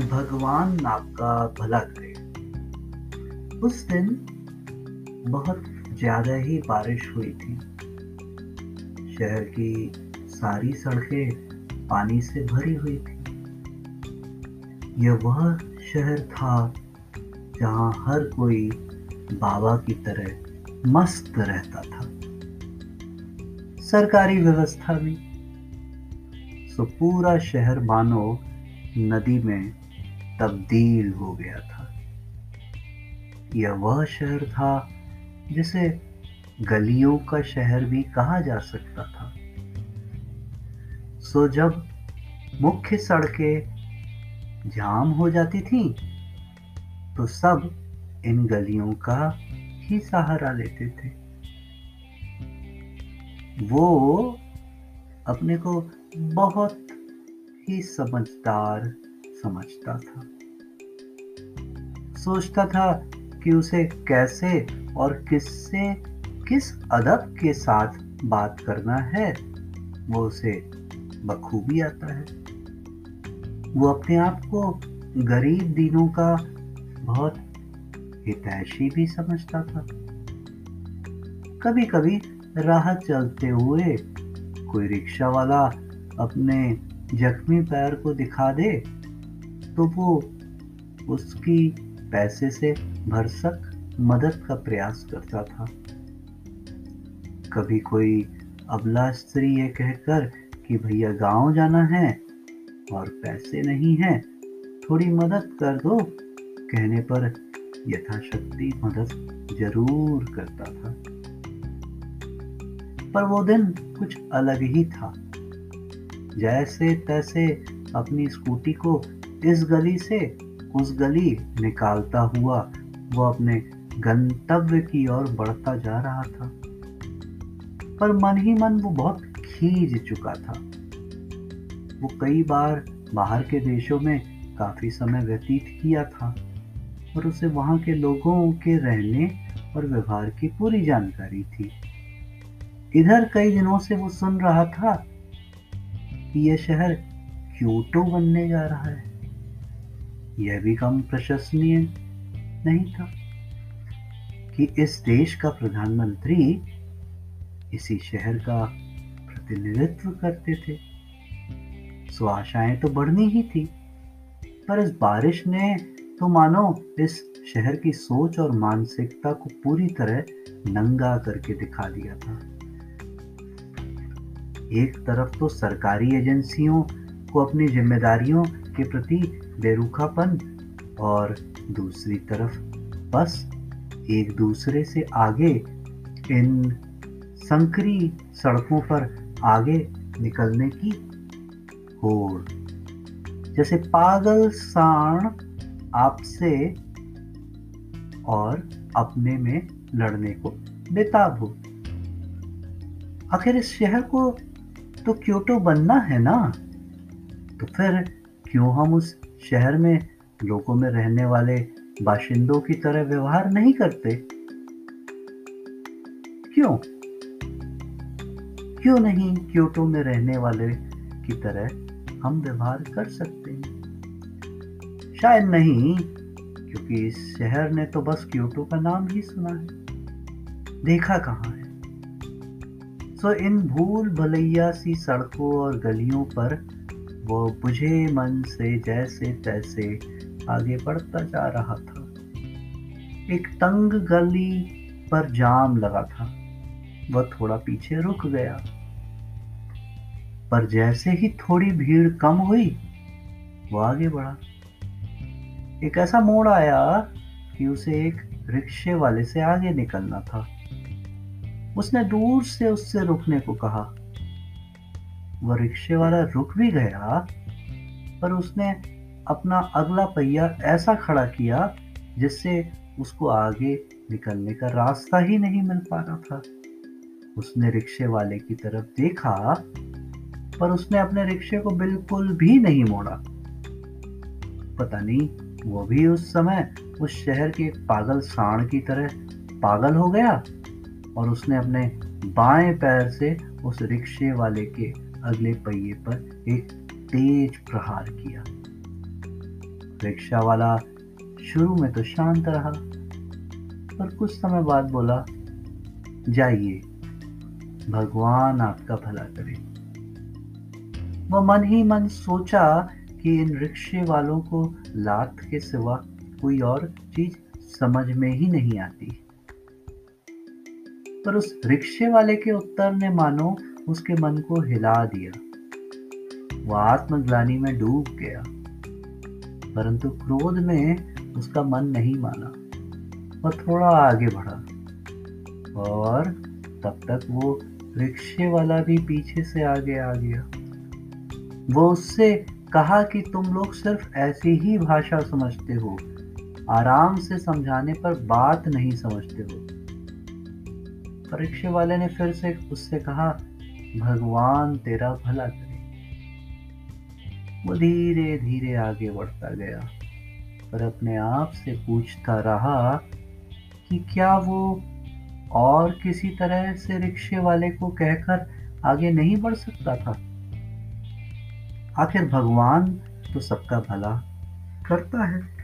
भगवान आपका भला करे। उस दिन बहुत ज़्यादा ही बारिश हुई थी। शहर की सारी सड़कें पानी से भरी हुई थी। यह वह शहर था जहाँ हर कोई बाबा की तरह मस्त रहता था। सरकारी व्यवस्था भी सो पूरा शहर मानो नदी में तब्दील हो गया था। यह वह शहर था जिसे गलियों का शहर भी कहा जा सकता था। सो जब मुख्य सड़कें जाम हो जाती थी तो सब इन गलियों का ही सहारा लेते थे। वो अपने को बहुत ही समझदार समझता था। सोचता था कि उसे कैसे और किससे, किस अदब के साथ बात करना है, वो उसे बखूबी आता है। वो अपने आप को गरीब दिनों का बहुत हितैषी भी समझता था। कभी कभी राह चलते हुए कोई रिक्शा वाला अपने जख्मी पैर को दिखा दे तो वो उसकी पैसे से भरसक मदद का प्रयास करता था। कभी कोई अबला स्त्री ये कहकर कि भैया गाँव जाना है और पैसे नहीं है, थोड़ी मदद कर दो, कहने पर यथाशक्ति मदद ज़रूर करता था। पर वो दिन कुछ अलग ही था। जैसे तैसे अपनी स्कूटी को इस गली से उस गली निकालता हुआ वो अपने गंतव्य की ओर बढ़ता जा रहा था। पर मन ही मन वो बहुत खींच चुका था। वो कई बार बाहर के देशों में काफ़ी समय व्यतीत किया था और उसे वहाँ के लोगों के रहने और व्यवहार की पूरी जानकारी थी। इधर कई दिनों से वो सुन रहा था कि यह शहर क्योटो बनने जा रहा है। यह भी कम प्रशंसनीय नहीं था कि इस देश का प्रधानमंत्री इसी शहर का प्रतिनिधित्व करते थे। सो आशाएँ तो बढ़नी ही थी, पर इस बारिश ने तो मानो इस शहर की सोच और मानसिकता को पूरी तरह नंगा करके दिखा दिया था। एक तरफ़ तो सरकारी एजेंसियों को अपनी जिम्मेदारियों के प्रति बेरुखापन और दूसरी तरफ़ बस एक दूसरे से आगे इन संकरी सड़कों पर आगे निकलने की होड़। जैसे पागल साण आपसे और अपने में लड़ने को बेताब हो। आखिर इस शहर को तो क्योटो बनना है ना? तो फिर क्यों हम उस शहर में, लोगों में रहने वाले बाशिंदों की तरह व्यवहार नहीं करते? क्यों? क्यों नहीं क्योटो में रहने वाले की तरह हम व्यवहार कर सकते हैं? शायद नहीं, क्योंकि इस शहर ने तो बस क्योटो का नाम ही सुना है। देखा कहाँ है? सो इन भूल भलैया सी सड़कों और गलियों पर वो बुझे मन से जैसे तैसे आगे बढ़ता जा रहा था। एक तंग गली पर जाम लगा था। वह थोड़ा पीछे रुक गया। पर जैसे ही थोड़ी भीड़ कम हुई, वो आगे बढ़ा। एक ऐसा मोड़ आया कि उसे एक रिक्शे वाले से आगे निकलना था। उसने दूर से उससे रुकने को कहा। वह रिक्शे वाला रुक भी गया, पर उसने अपना अगला पहिया ऐसा खड़ा किया जिससे उसको आगे निकलने का रास्ता ही नहीं मिल पा रहा था। उसने रिक्शे वाले की तरफ़ देखा, पर उसने अपने रिक्शे को बिल्कुल भी नहीं मोड़ा। पता नहीं, वो भी उस समय उस शहर के एक पागल साण की तरह पागल हो गया और उसने अपने बाएँ पैर से उस रिक्शे वाले के अगले पहिए पर एक तेज प्रहार किया। रिक्शा वाला शुरू में तो शांत रहा, पर कुछ समय बाद बोला, जाइए, भगवान आपका भला करे। वह मन ही मन सोचा कि इन रिक्शे वालों को लात के सिवा कोई और चीज़ समझ में ही नहीं आती। पर उस रिक्शे वाले के उत्तर ने मानो उसके मन को हिला दिया। वह आत्मग्लानी में डूब गया, परंतु क्रोध में उसका मन नहीं माना वह थोड़ा आगे बढ़ा और तब तक वो रिक्शे वाला भी पीछे से आगे आ गया। वो उससे कहा कि तुम लोग सिर्फ़ ऐसी ही भाषा समझते हो, आराम से समझाने पर बात नहीं समझते हो। परीक्षा वाले ने फिर से उससे कहा भगवान तेरा भला करे। वो धीरे धीरे आगे बढ़ता गया, पर अपने आप से पूछता रहा कि क्या वो और किसी तरह से रिक्शे वाले को कहकर आगे नहीं बढ़ सकता था? आखिर भगवान तो सबका भला करता है।